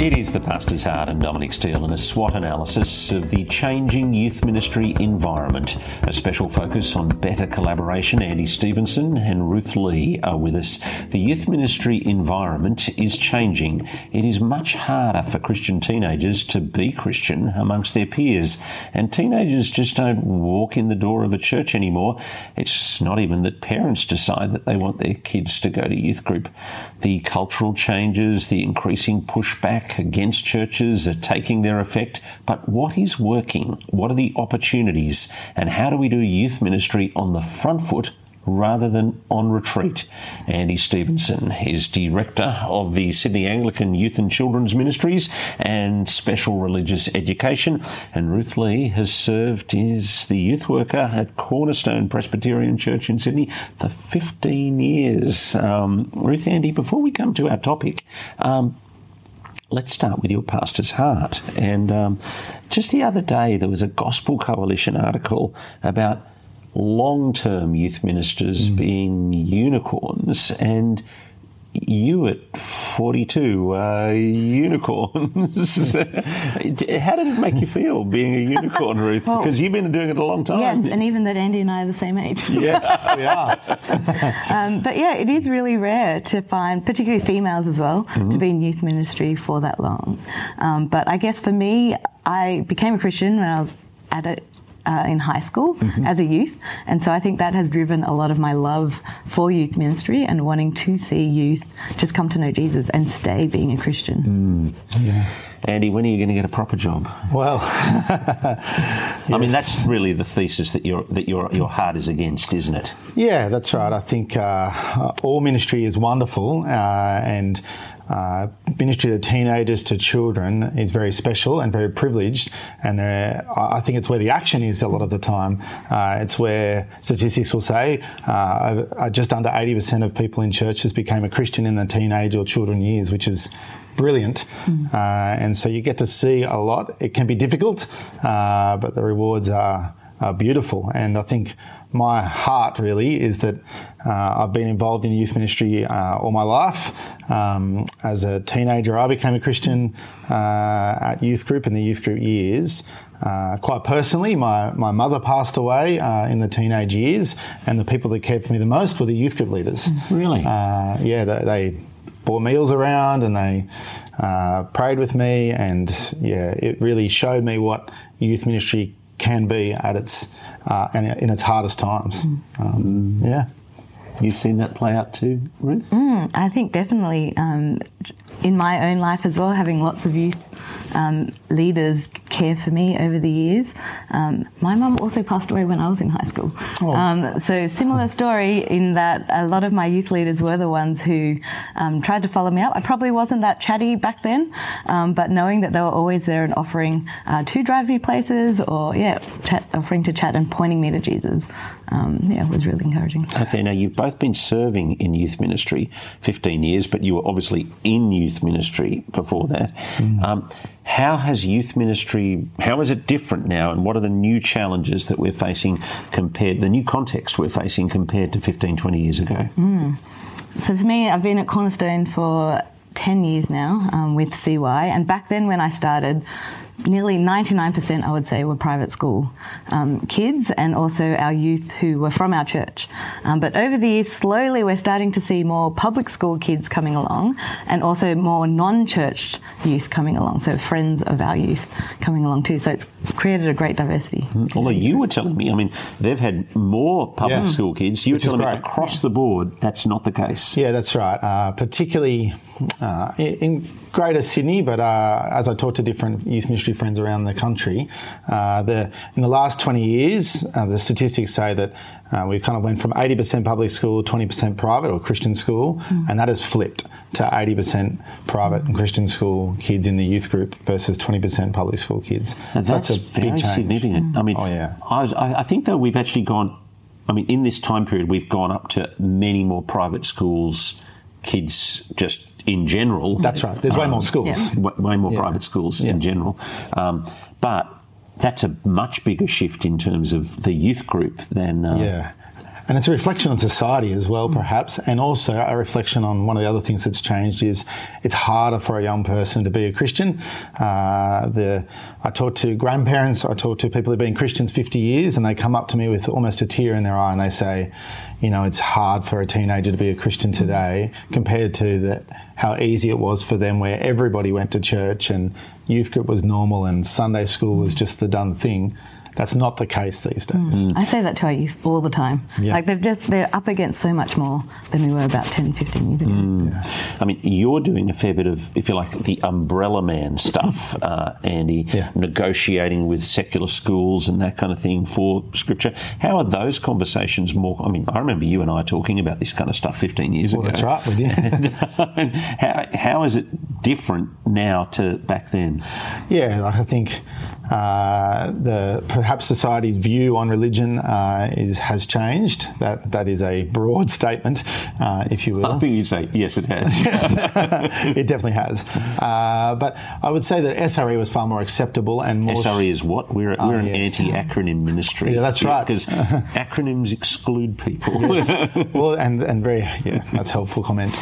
It is the Pastor's Heart and Dominic Steele in a SWOT analysis of the changing youth ministry environment. A special focus on better collaboration. Andy Stevenson and Ruth Lee are with us. The youth ministry environment is changing. It is much harder for Christian teenagers to be Christian amongst their peers. And teenagers just don't walk in the door of a church anymore. It's not even that parents decide that they want their kids to go to youth group. The cultural changes, the increasing pushback, against churches are taking their effect, but what is working? What are the opportunities? And how do we do youth ministry on the front foot rather than on retreat. Andy Stevenson is director of the Sydney Anglican Youth and Children's Ministries and Special Religious Education, and Ruth Lee has served as the youth worker at Cornerstone Presbyterian Church in Sydney for 15 years. Um, Ruth, Andy, before we come to our topic, um, let's start with your pastor's heart. And um, just the other day, there was a Gospel Coalition article about long term youth ministers mm. being unicorns. And you at 42 uh, unicorns. How did it make you feel being a unicorn, Ruth? Well, because you've been doing it a long time. Yes, and even that Andy and I are the same age. yes, we are. um, but yeah, it is really rare to find, particularly females as well, mm-hmm. to be in youth ministry for that long. Um, but I guess for me, I became a Christian when I was at a uh, in high school mm-hmm. as a youth. And so I think that has driven a lot of my love for youth ministry and wanting to see youth just come to know Jesus and stay being a Christian. Mm. Yeah. Andy, when are you going to get a proper job? Well, yes. I mean that's really the thesis that your that your your heart is against, isn't it? Yeah, that's right. I think uh, all ministry is wonderful, uh, and uh, ministry to teenagers to children is very special and very privileged, and I think it's where the action is a lot of the time. Uh, it's where statistics will say uh, just under 80% of people in churches became a Christian in the teenage or children years, which is brilliant. Mm. and so you get to see a lot. It can be difficult, uh, but the rewards are, are beautiful. And I think my heart really is that uh, I've been involved in youth ministry uh, all my life. Um, as a teenager, I became a Christian uh, at youth group in the youth group years. Uh, quite personally, my, my mother passed away uh, in the teenage years, and the people that cared for me the most were the youth group leaders. Really? Uh, yeah, they, they, brought meals around and they prayed with me, and yeah, it really showed me what youth ministry can be at its uh, and in its hardest times. Mm. Um, yeah. You've seen that play out too, Ruth? Mm, I think definitely um, in my own life as well, having lots of youth um, leaders care for me over the years. Um, my mum also passed away when I was in high school. Oh. Um, so, similar story in that a lot of my youth leaders were the ones who um, tried to follow me up. I probably wasn't that chatty back then, um, but knowing that they were always there and offering uh, to drive me places or, yeah, chat, offering to chat and pointing me to Jesus, um, yeah, was really encouraging. Okay, now you've both been serving in youth ministry 15 years, but you were obviously in youth ministry before that. Mm. How has youth ministry, how is it different now, and what are the new challenges that we're facing compared, the new context we're facing compared to 15, 20 years ago? Mm. So for me, I've been at Cornerstone for 10 years now um, with CY, and back then when I started, nearly 99%, I would say, were private school um, kids and also our youth who were from our church. Um, but over the years, slowly we're starting to see more public school kids coming along and also more non church youth coming along. So, friends of our youth coming along too. So, it's created a great diversity. Mm, although you were telling me, I mean, they've had more public yeah. school kids. You Which were telling me across yeah. the board, that's not the case. Yeah, that's right. Uh, particularly uh, in Greater Sydney, but uh, as I talk to different youth ministry friends around the country, uh, the, in the last 20 years, uh, the statistics say that uh, we kind of went from 80% public school, 20% private or Christian school, mm. and that has flipped to 80% private and Christian school kids in the youth group versus 20% public school kids. So that's, that's, a very big change. significant. I mean, oh, yeah. I, I think that we've actually gone, I mean, in this time period, we've gone up to many more private schools, kids just in general. That's right. There's way more um, schools. Yeah. Way, more private schools in general. Um, but that's a much bigger shift in terms of the youth group than. Uh, yeah. And it's a reflection on society as well, mm. perhaps, and also a reflection on one of the other things that's changed is it's harder for a young person to be a Christian. Uh, the I talk to grandparents, I talk to people who've been Christians 50 years, and they come up to me with almost a tear in their eye, and they say, you know, it's hard for a teenager to be a Christian mm. today compared to the, how easy it was for them, where everybody went to church and youth group was normal and Sunday school was mm. just the done thing. That's not the case these days. Mm. I say that to our youth all the time. Yeah. Like they've just they're up against so much more than we were about 10, 15 years ago. Mm. I mean, you're doing a fair bit of, if you like, the umbrella man stuff, uh, Andy, Yeah. negotiating with secular schools and that kind of thing for scripture. How are those conversations more? I mean, I remember you and I talking about this kind of stuff 15 years Well, ago. that's right, we did. And how, how is it different now to back then? Yeah, like I think uh, the perhaps society's view on religion uh, is has changed. That that is a broad statement, uh, if you will. I think you'd say, yes, it has. yes. it definitely has. Uh, but I would say that SRE was far more acceptable and more. SRE is what? We're, we're an Oh, yes. anti-acronym ministry. Yeah, that's right. Because acronyms exclude people. well, and, and very, yeah, that's a helpful comment.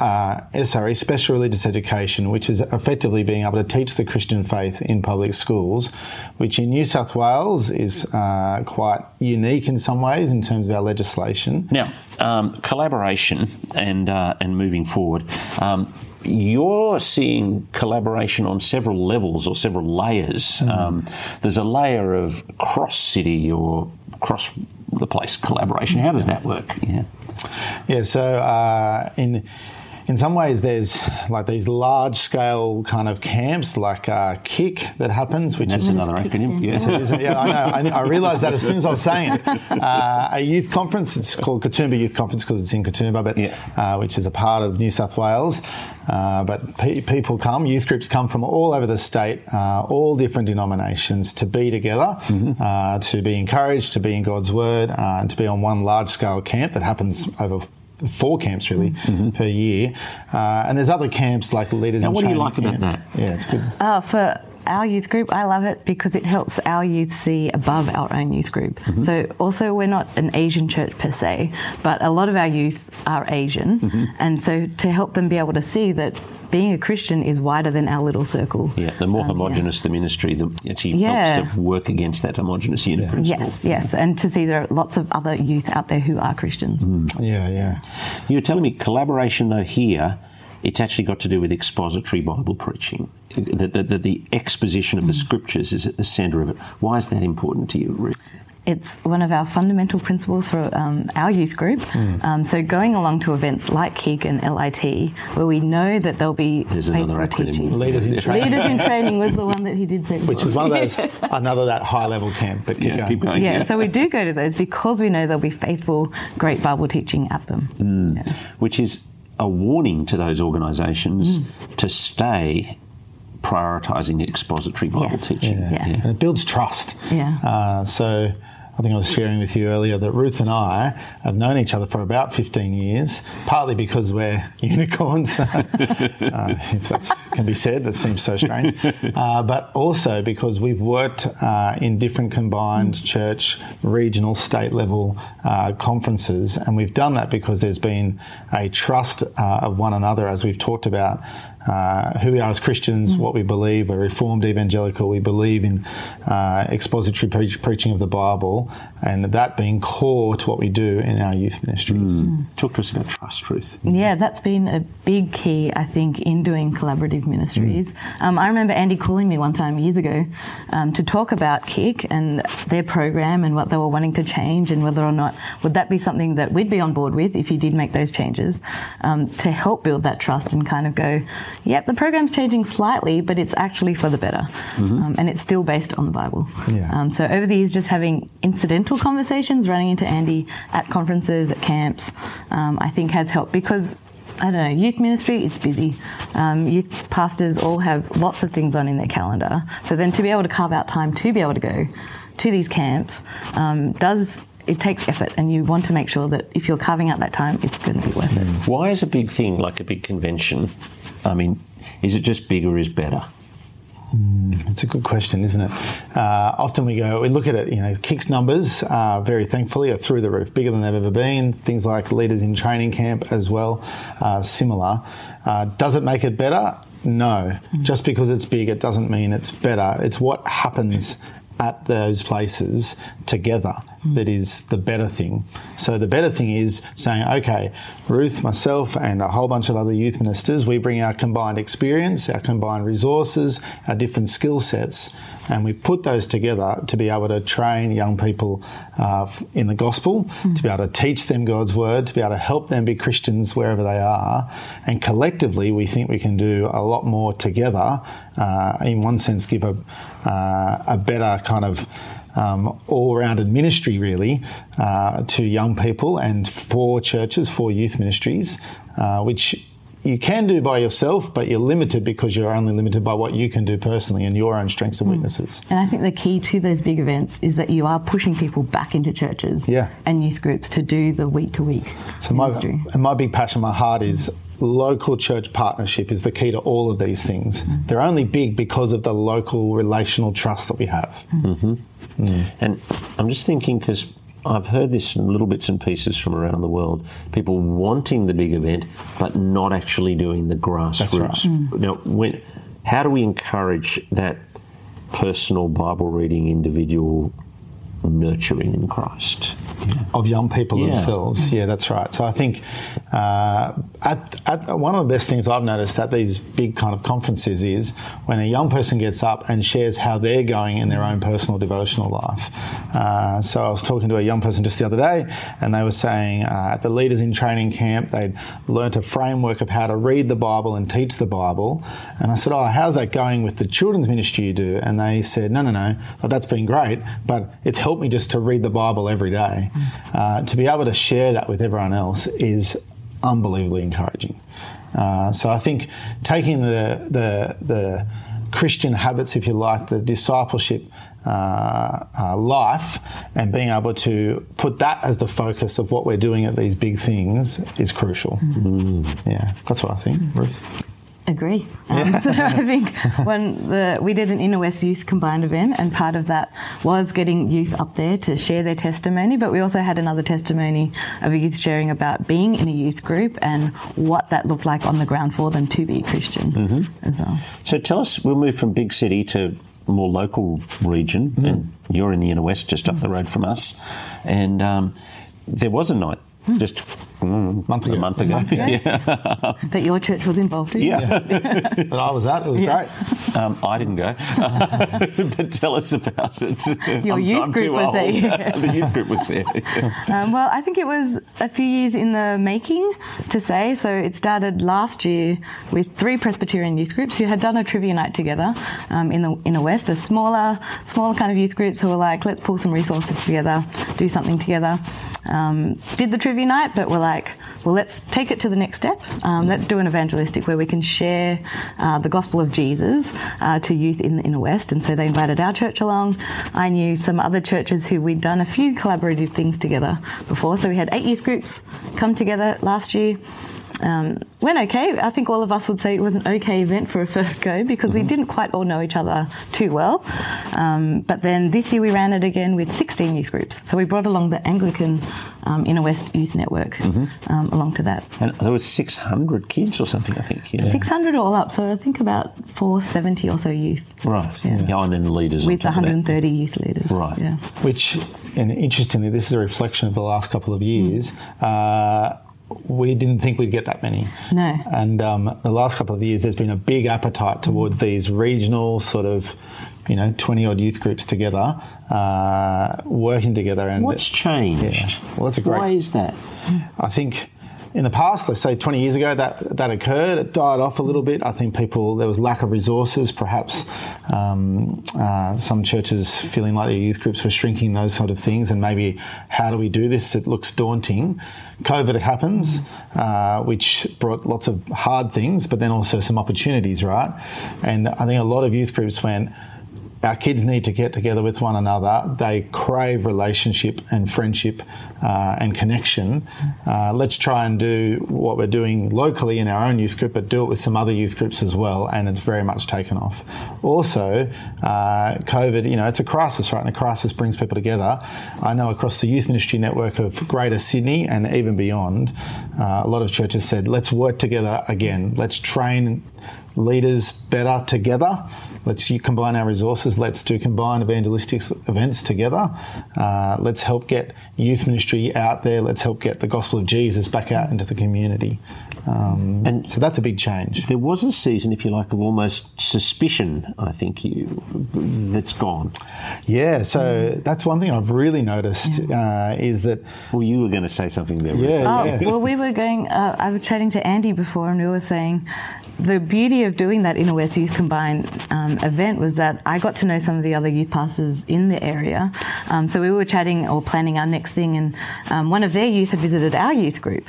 Uh, uh, SRE, Special Religious Education, which is effectively being able to teach the Christian faith in public schools, which in New South Wales is uh, quite unique in some ways in terms of our legislation. Now, um, collaboration and uh, and moving forward. Um, you're seeing collaboration on several levels or several layers. Um, there's a layer of cross city or cross the place collaboration. How does that work? Yeah. Yeah, so uh, in in some ways, there's like these large scale kind of camps, like uh, Kick, that happens, which That's is another acronym. Yeah. Yeah, I know. I, I realised that as soon as I was saying it. Uh, a youth conference. It's called Katoomba Youth Conference because it's in Katoomba, but Yeah. uh, which is a part of New South Wales. Uh, but pe- people come, youth groups come from all over the state, uh, all different denominations, to be together, uh, to be encouraged, to be in God's Word, uh, and to be on one large scale camp that happens over. Four camps really per year, uh, and there's other camps like leaders. Now, in what do you Training like about camp. that? Yeah, it's good. Uh, for our youth group, I love it because it helps our youth see above our own youth group. Mm-hmm. So, also, we're not an Asian church per se, but a lot of our youth are Asian. Mm-hmm. And so, to help them be able to see that being a Christian is wider than our little circle. Yeah, the more Um, yeah. homogenous the ministry, the actually Yeah. helps to work against that homogenous unit principle. Yes, yes. And to see there are lots of other youth out there who are Christians. Mm. Yeah, yeah. You were telling me collaboration, though, here, it's actually got to do with expository Bible preaching. The, the, the, the exposition of the scriptures is at the centre of it. Why is that important to you, Ruth? It's one of our fundamental principles for um, our youth group. Um, so going along to events like KIG and LIT, where we know that there'll be There's another acronym. teaching. Leaders in training. Leaders in training was the one that he did say. which is one of those another that high level camp. But keep Yeah, going. keep going. Yeah, so we do go to those because we know there'll be faithful, great Bible teaching at them. Mm. Yeah. Which is a warning to those organisations to stay prioritising expository Bible Yes. teaching. Yeah. Yes. And it builds trust. Yeah. Uh, so I think I was sharing with you earlier that Ruth and I have known each other for about 15 years, partly because we're unicorns, uh, if that can be said. That seems so strange. Uh, but also because we've worked uh, in different combined church, regional, state level uh, conferences. And we've done that because there's been a trust uh, of one another, as we've talked about. Uh, who we are as Christians, what we believe. We're Reformed Evangelical. We believe in uh, expository pre- preaching of the Bible, and that being core to what we do in our youth ministries. Talk to us about trust, Ruth. Yeah, that's been a big key, I think, in doing collaborative ministries. Um, I remember Andy calling me one time years ago um, to talk about Kick and their program and what they were wanting to change and whether or not would that be something that we'd be on board with if you did make those changes um, to help build that trust and kind of go, yep, the program's changing slightly, but it's actually for the better, um, and it's still based on the Bible. Yeah. Um, so over the years, just having incidental conversations, running into Andy at conferences, at camps, um, I think has helped because. I don't know, youth ministry, it's busy. Um, youth pastors all have lots of things on in their calendar. So then to be able to carve out time to be able to go to these camps um, does, it takes effort. And you want to make sure that if you're carving out that time, it's going to be worth it. Why is a big thing like a big convention? I mean, is it just bigger is better? Mm, it's a good question, isn't it? Uh, often we go, we look at it, you know, Kicks numbers, uh, very thankfully, are through the roof, bigger than they've ever been. Things like leaders in training camp as well, uh, similar. Uh, does it make it better? No. Mm. Just because it's big, it doesn't mean it's better. It's what happens at those places together. That is the better thing. So the better thing is saying, okay, Ruth, myself, and a whole bunch of other youth ministers, we bring our combined experience, our combined resources, our different skill sets, and we put those together to be able to train young people uh, in the gospel, mm. to be able to teach them God's word, to be able to help them be Christians wherever they are. And collectively, we think we can do a lot more together. Uh, in one sense, give a, uh, a better kind of um, all-rounded ministry, really, uh, to young people and for churches, for youth ministries, uh, which you can do by yourself, but you're limited because you're only limited by what you can do personally and your own strengths and hmm. weaknesses. And I think the key to those big events is that you are pushing people back into churches yeah. and youth groups to do the week to week. So my and my big passion, my heart is local church partnership is the key to all of these things. Mm. They're only big because of the local relational trust that we have. Mm-hmm. Mm. And I'm just thinking because I've heard this in little bits and pieces from around the world. People wanting the big event, but not actually doing the grassroots. Right. Mm. Now, when, how do we encourage that personal Bible reading, individual nurturing in Christ? Of young people yeah. themselves. Yeah, that's right. So I think uh, at, at, one of the best things I've noticed at these big kind of conferences is when a young person gets up and shares how they're going in their own personal devotional life. Uh, so I was talking to a young person just the other day, and they were saying uh, at the Leaders in Training camp, they'd learnt a framework of how to read the Bible and teach the Bible. And I said, Oh, how's that going with the children's ministry you do? And they said, No, no, no, well, that's been great, but it's helped me just to read the Bible every day. Uh, to be able to share that with everyone else is unbelievably encouraging. Uh, so I think taking the, the, the Christian habits, if you like, the discipleship uh, uh, life, and being able to put that as the focus of what we're doing at these big things is crucial. Mm. Yeah, that's what I think, Ruth. Agree. Um, so I think when the, we did an Inner West Youth combined event, and part of that was getting youth up there to share their testimony. But we also had another testimony of a youth sharing about being in a youth group and what that looked like on the ground for them to be Christian mm-hmm. as well. So tell us, we'll move from big city to more local region, mm. and you're in the Inner West, just up mm. the road from us. And um, there was a night just mm, month a month ago. yeah. that your church was involved in. Yeah, yeah. but I was at. It was yeah. great. Um, I didn't go, but tell us about it. Your I'm, youth I'm group was there. the youth group was there. Um, well, I think it was a few years in the making to say. So it started last year with three Presbyterian youth groups who had done a trivia night together um, in the in the West, a smaller smaller kind of youth groups who were like, let's pull some resources together, do something together um, did the trivia night, but we're like, well, let's take it to the next step. Um, let's do an evangelistic where we can share uh, the gospel of Jesus uh, to youth in the inner west. And so they invited our church along. I knew some other churches who we'd done a few collaborative things together before. So we had eight youth groups come together last year um, went okay. I think all of us would say it was an okay event for a first go because mm-hmm. we didn't quite all know each other too well. Um, but then this year we ran it again with 16 youth groups. So we brought along the Anglican um, Inner West Youth Network mm-hmm. Um, along to that. And there was 600 kids or something, I think. Yeah. 600 all up. So I think about 470 or so youth. Right. Yeah. yeah and then leaders. With 130 youth leaders. Right. Yeah. Which, and interestingly, this is a reflection of the last couple of years. Mm. Uh, we didn't think we'd get that many. No. And um, the last couple of years, there's been a big appetite towards these regional sort of, you know, 20 odd youth groups together, uh, working together. And What's changed? Yeah. Well, that's a great. Why is that? I think in the past, let's say 20 years ago, that that occurred. It died off a little bit. I think people there was lack of resources. Perhaps um, uh, some churches feeling like their youth groups were shrinking, those sort of things. And maybe how do we do this? It looks daunting. COVID happens, uh, which brought lots of hard things, but then also some opportunities, right? And I think a lot of youth groups went our kids need to get together with one another. They crave relationship and friendship uh, and connection. Uh, let's try and do what we're doing locally in our own youth group, but do it with some other youth groups as well. And it's very much taken off. Also, uh, COVID, you know, it's a crisis, right? And a crisis brings people together. I know across the youth ministry network of Greater Sydney and even beyond, uh, a lot of churches said, let's work together again. Let's train leaders better together. Let's combine our resources. Let's do combined evangelistic events together. Uh, let's help get youth ministry out there. Let's help get the gospel of Jesus back out into the community. Um, and so that's a big change. There was a season, if you like, of almost suspicion. I think you that's gone. Yeah, so mm. that's one thing I've really noticed uh, is that. Well, you were going to say something there. Yeah, oh, yeah. Well, we were going. Uh, I was chatting to Andy before, and we were saying the beauty of doing that Inner West Youth Combined um, event was that I got to know some of the other youth pastors in the area. Um, so we were chatting or planning our next thing, and um, one of their youth had visited our youth group.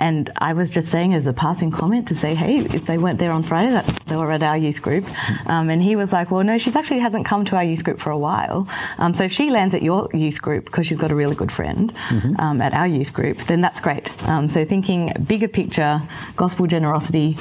And I was just saying as a passing comment to say, hey, if they weren't there on Friday, that's, they were at our youth group. Um, and he was like, well, no, she's actually hasn't come to our youth group for a while. Um, so if she lands at your youth group because she's got a really good friend mm-hmm. um, at our youth group, then that's great. Um, so thinking bigger picture, gospel generosity,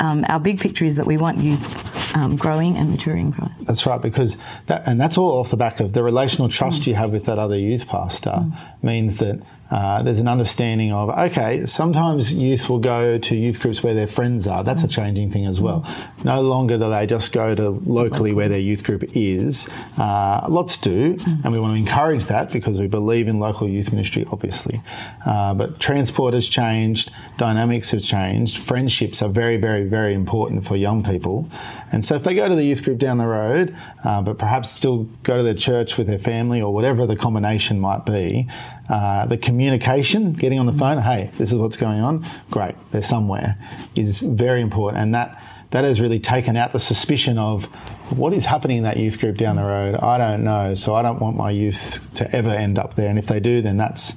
um, our big picture is that we want youth um, growing and maturing Christ. That's right, because that, and that's all off the back of the relational trust mm. you have with that other youth pastor mm. means that uh, there's an understanding of okay sometimes youth will go to youth groups where their friends are. That's a changing thing as well. No longer do they just go to locally where their youth group is. Uh, lots do and we want to encourage that because we believe in local youth ministry obviously. Uh, but transport has changed dynamics have changed friendships are very very very important for young people. And so if they go to the youth group down the road uh, but perhaps still go to their church with their family or whatever the combination might be uh, the communication, getting on the phone, hey, this is what's going on, great, they're somewhere, is very important. And that, that has really taken out the suspicion of what is happening in that youth group down the road. I don't know, so I don't want my youth to ever end up there. And if they do, then that's,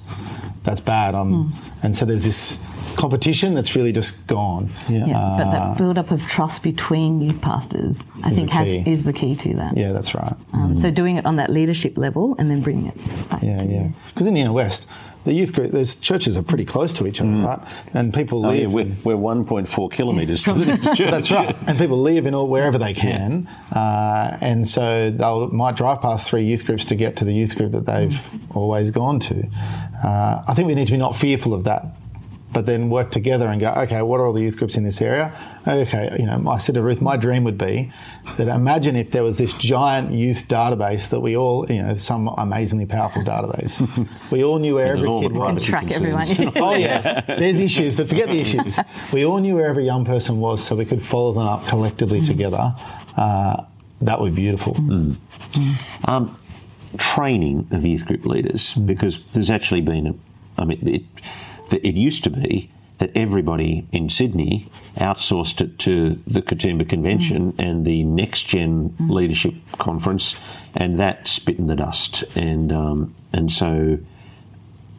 that's bad. Mm. And so there's this competition that's really just gone. Yeah, yeah uh, but that uh, build up of trust between youth pastors, I think, has, is the key to that. Yeah, that's right. Um, mm. So doing it on that leadership level and then bringing it back. Yeah, yeah. Because in the inner west, the youth group, there's churches are pretty close to each other, mm. right? And people oh, live. Yeah, we're, we're 1.4 kilometres to the church. That's right. And people live in all wherever they can, yeah. uh, and so they might drive past three youth groups to get to the youth group that they've mm. always gone to. Uh, I think we need to be not fearful of that but then work together and go, okay, what are all the youth groups in this area? Okay, you know, I said to Ruth, my dream would be that imagine if there was this giant youth database that we all, you know, some amazingly powerful database. we all knew where every kid was. track everyone. oh yeah, there's issues, but forget the issues. We all knew where every young person was, so we could follow them up collectively mm. together. Uh, that would be beautiful. Mm. Mm. Um, training of youth group leaders, because there's actually been, a, I mean, it, it used to be that everybody in Sydney outsourced it to the Katoomba Convention mm. and the Next Gen mm. Leadership Conference, and that spit in the dust. And um, and so,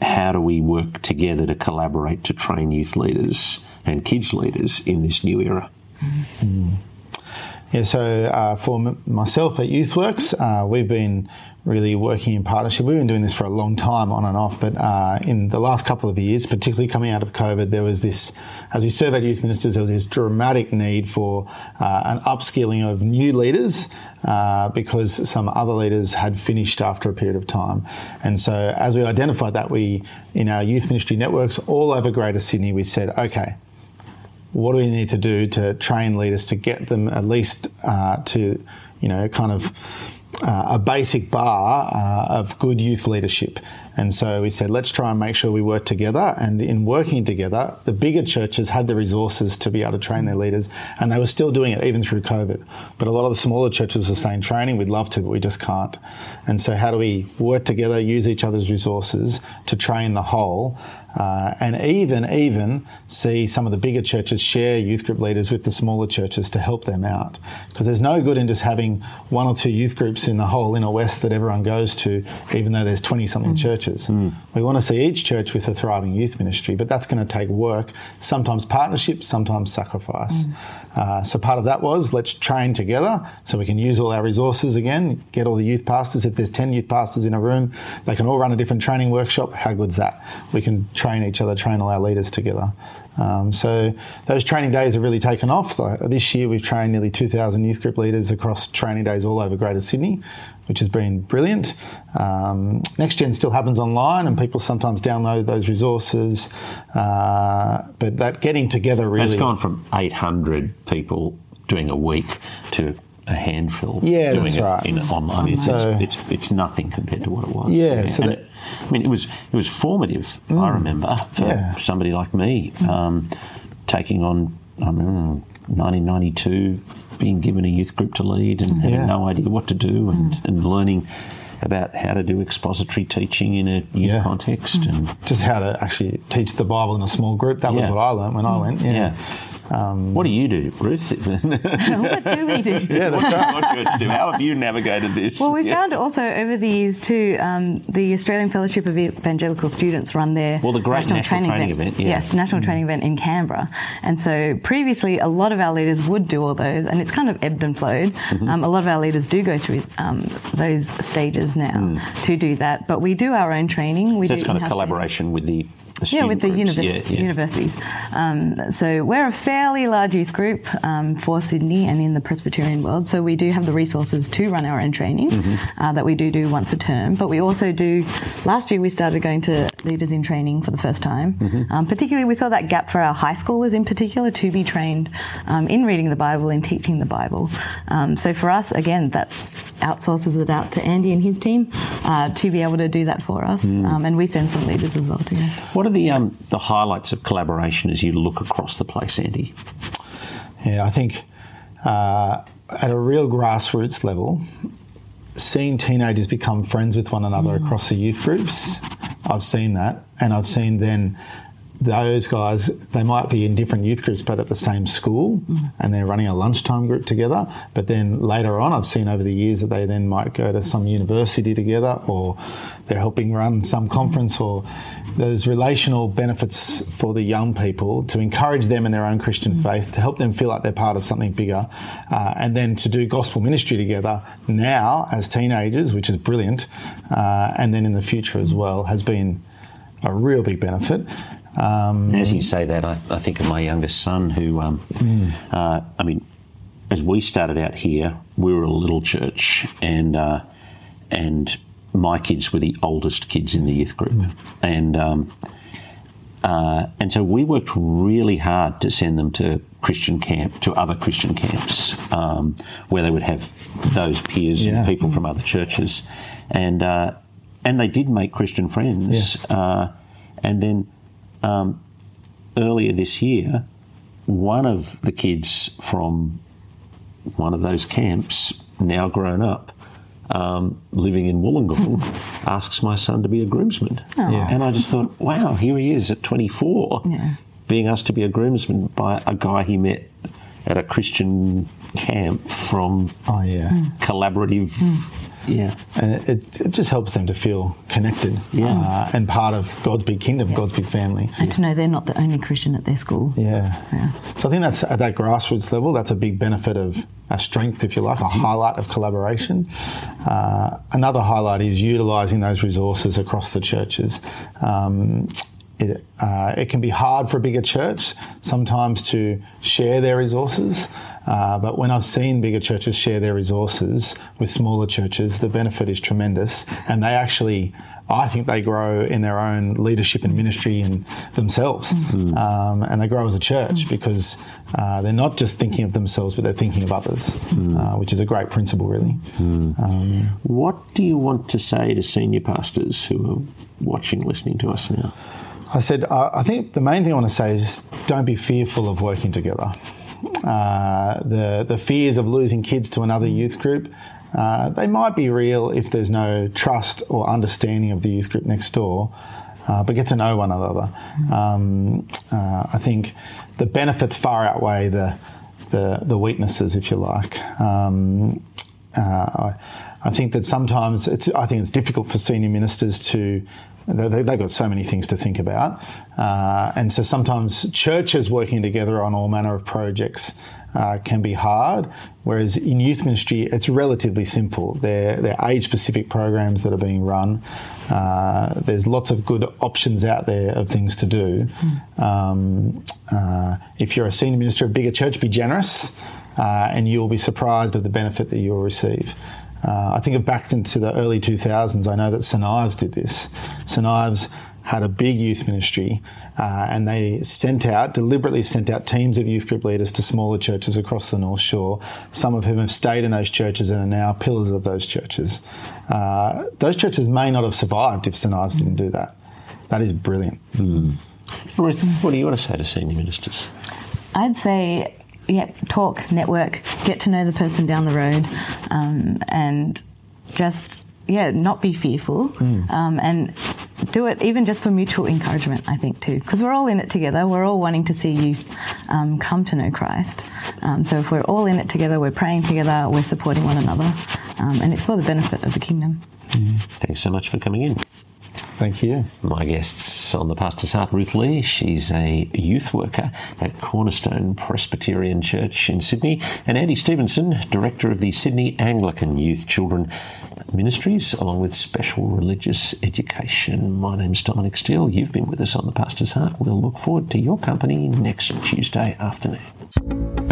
how do we work together to collaborate to train youth leaders and kids leaders in this new era? Mm. Yeah, so uh, for m- myself at YouthWorks, uh, we've been really working in partnership. We've been doing this for a long time, on and off, but uh, in the last couple of years, particularly coming out of COVID, there was this, as we surveyed youth ministers, there was this dramatic need for uh, an upskilling of new leaders uh, because some other leaders had finished after a period of time. And so, as we identified that, we, in our youth ministry networks all over Greater Sydney, we said, okay, what do we need to do to train leaders to get them at least uh, to, you know, kind of uh, a basic bar uh, of good youth leadership. And so we said, let's try and make sure we work together. And in working together, the bigger churches had the resources to be able to train their leaders, and they were still doing it even through COVID. But a lot of the smaller churches are saying, training, we'd love to, but we just can't. And so, how do we work together, use each other's resources to train the whole? Uh, and even even see some of the bigger churches share youth group leaders with the smaller churches to help them out because there's no good in just having one or two youth groups in the whole inner west that everyone goes to even though there's 20 something mm. churches mm. we want to see each church with a thriving youth ministry but that's going to take work sometimes partnership sometimes sacrifice mm. Uh, so part of that was let's train together so we can use all our resources again, get all the youth pastors. If there's 10 youth pastors in a room, they can all run a different training workshop. How good's that? We can train each other, train all our leaders together. Um, so those training days have really taken off. This year we've trained nearly 2,000 youth group leaders across training days all over Greater Sydney, which has been brilliant. Um, Next Gen still happens online, and people sometimes download those resources. Uh, but that getting together really It's gone from 800 people doing a week to a handful Yeah, doing it right. in online. It's, So- it's, it's, it's nothing compared to what it was. Yeah, so that- it, I mean, it was it was formative. Mm. I remember for Yeah. somebody like me um, taking on I don't 1992, being given a youth group to lead and having Yeah. no idea what to do, and, mm. and learning about how to do expository teaching in a youth Yeah. context mm. and just how to actually teach the Bible in a small group. That was what I learned when I went. Yeah. yeah. What do you do, Ruth? what do we do? Yeah, that's right. what do? How have you navigated this? Well, we Yeah. found also over the years too, um, the Australian Fellowship of Evangelical Students run their Well, the great national training event, yeah. Yes, national Mm. training event in Canberra. And so previously, a lot of our leaders would do all those, and it's kind of ebbed and flowed. Mm-hmm. Um, a lot of our leaders do go through um, those stages now to do that, but we do our own training. We Mm. so do it's kind of in-house training. collaboration with the, the Yeah, with the univers- Yeah, yeah. universities. Um, so we're a fairly large youth group um, for Sydney and in the Presbyterian world. So we do have the resources to run our own training Mm-hmm. uh, that we do do once a term. But we also do. Last year we started going to leaders in training for the first time. Mm-hmm. Um, particularly, we saw that gap for our high schoolers in particular to be trained um, in reading the Bible and teaching the Bible. Um, so for us, again, that outsources it out to Andy and his team uh, to be able to do that for us. Mm. Um, and we send some leaders as well to. What are the um, the highlights of collaboration as you look across the place, Andy? Yeah, I think uh, at a real grassroots level, seeing teenagers become friends with one another across the youth groups, I've seen that, and I've seen then those guys they might be in different youth groups but at the same school and they're running a lunchtime group together. But then later on i've seen over the years that they then might go to some university together or they're helping run some conference or those relational benefits for the young people to encourage them in their own christian faith to help them feel like they're part of something bigger uh, and then to do gospel ministry together now as teenagers which is brilliant uh, and then in the future as well has been a real big benefit um, As you say that, I, I think of my youngest son, who, um, uh, I mean, as we started out here, we were a little church, and uh, and my kids were the oldest kids in the youth group, and um, uh, and so we worked really hard to send them to Christian camp, to other Christian camps, um, where they would have those peers Yeah. and people from other churches, and uh, and they did make Christian friends, uh, and then um, earlier this year, one of the kids from one of those camps, now grown up, um, living in Wollongong, asks my son to be a groomsman. Yeah. And I just thought, wow, here he is at 24, Yeah. being asked to be a groomsman by a guy he met at a Christian camp from oh yeah collaborative. Yeah. and it, it, just helps them to feel connected Yeah. uh, and part of God's big kingdom, God's big family. And to know they're not the only Christian at their school. Yeah. Yeah. So I think that's at that grassroots level, that's a big benefit of a strength, if you like, a highlight of collaboration. Uh, another highlight is utilising those resources across the churches. Um, it, uh, it can be hard for a bigger church sometimes to share their resources. Uh, but when I've seen bigger churches share their resources with smaller churches, the benefit is tremendous. And they actually, I think they grow in their own leadership and ministry and themselves. Um, and they grow as a church because uh, they're not just thinking of themselves, but they're thinking of others, uh, which is a great principle, really. Um, What do you want to say to senior pastors who are watching, listening to us now? I said, uh, I think the main thing I want to say is don't be fearful of working together. Uh, the the fears of losing kids to another youth group, uh, they might be real if there's no trust or understanding of the youth group next door. Uh, but get to know one another. Um, uh, I think the benefits far outweigh the the, the weaknesses, if you like. Um, uh, I, I think that sometimes it's. I think it's difficult for senior ministers to. They, they've got so many things to think about, uh, and so sometimes churches working together on all manner of projects uh, can be hard. Whereas in youth ministry, it's relatively simple. They're, they're age specific programs that are being run. Uh, there's lots of good options out there of things to do. Mm. Um, uh, if you're a senior minister of a bigger church, be generous uh, and you'll be surprised of the benefit that you'll receive. Uh, I think of back into the early 2000s, I know that St Ives did this. St Ives had a big youth ministry uh, and they sent out, deliberately sent out teams of youth group leaders to smaller churches across the North Shore, some of whom have stayed in those churches and are now pillars of those churches. Uh, those churches may not have survived if St Ives didn't do that. That is brilliant. Mm. Ruth, what do you want to say to senior ministers? I'd say yeah, talk, network, get to know the person down the road, um, and just yeah, not be fearful, mm. um, and do it even just for mutual encouragement. I think too, because we're all in it together. We're all wanting to see you um, come to know Christ. Um, so if we're all in it together, we're praying together, we're supporting one another, um, and it's for the benefit of the kingdom. Mm. Thanks so much for coming in. Thank you. My guests on the Pastor's Heart, Ruth Lee. She's a youth worker at Cornerstone Presbyterian Church in Sydney, and Andy Stevenson, Director of the Sydney Anglican Youth Children Ministries, along with special religious education. My name's Dominic Steele. You've been with us on the Pastor's Heart. We'll look forward to your company next Tuesday afternoon.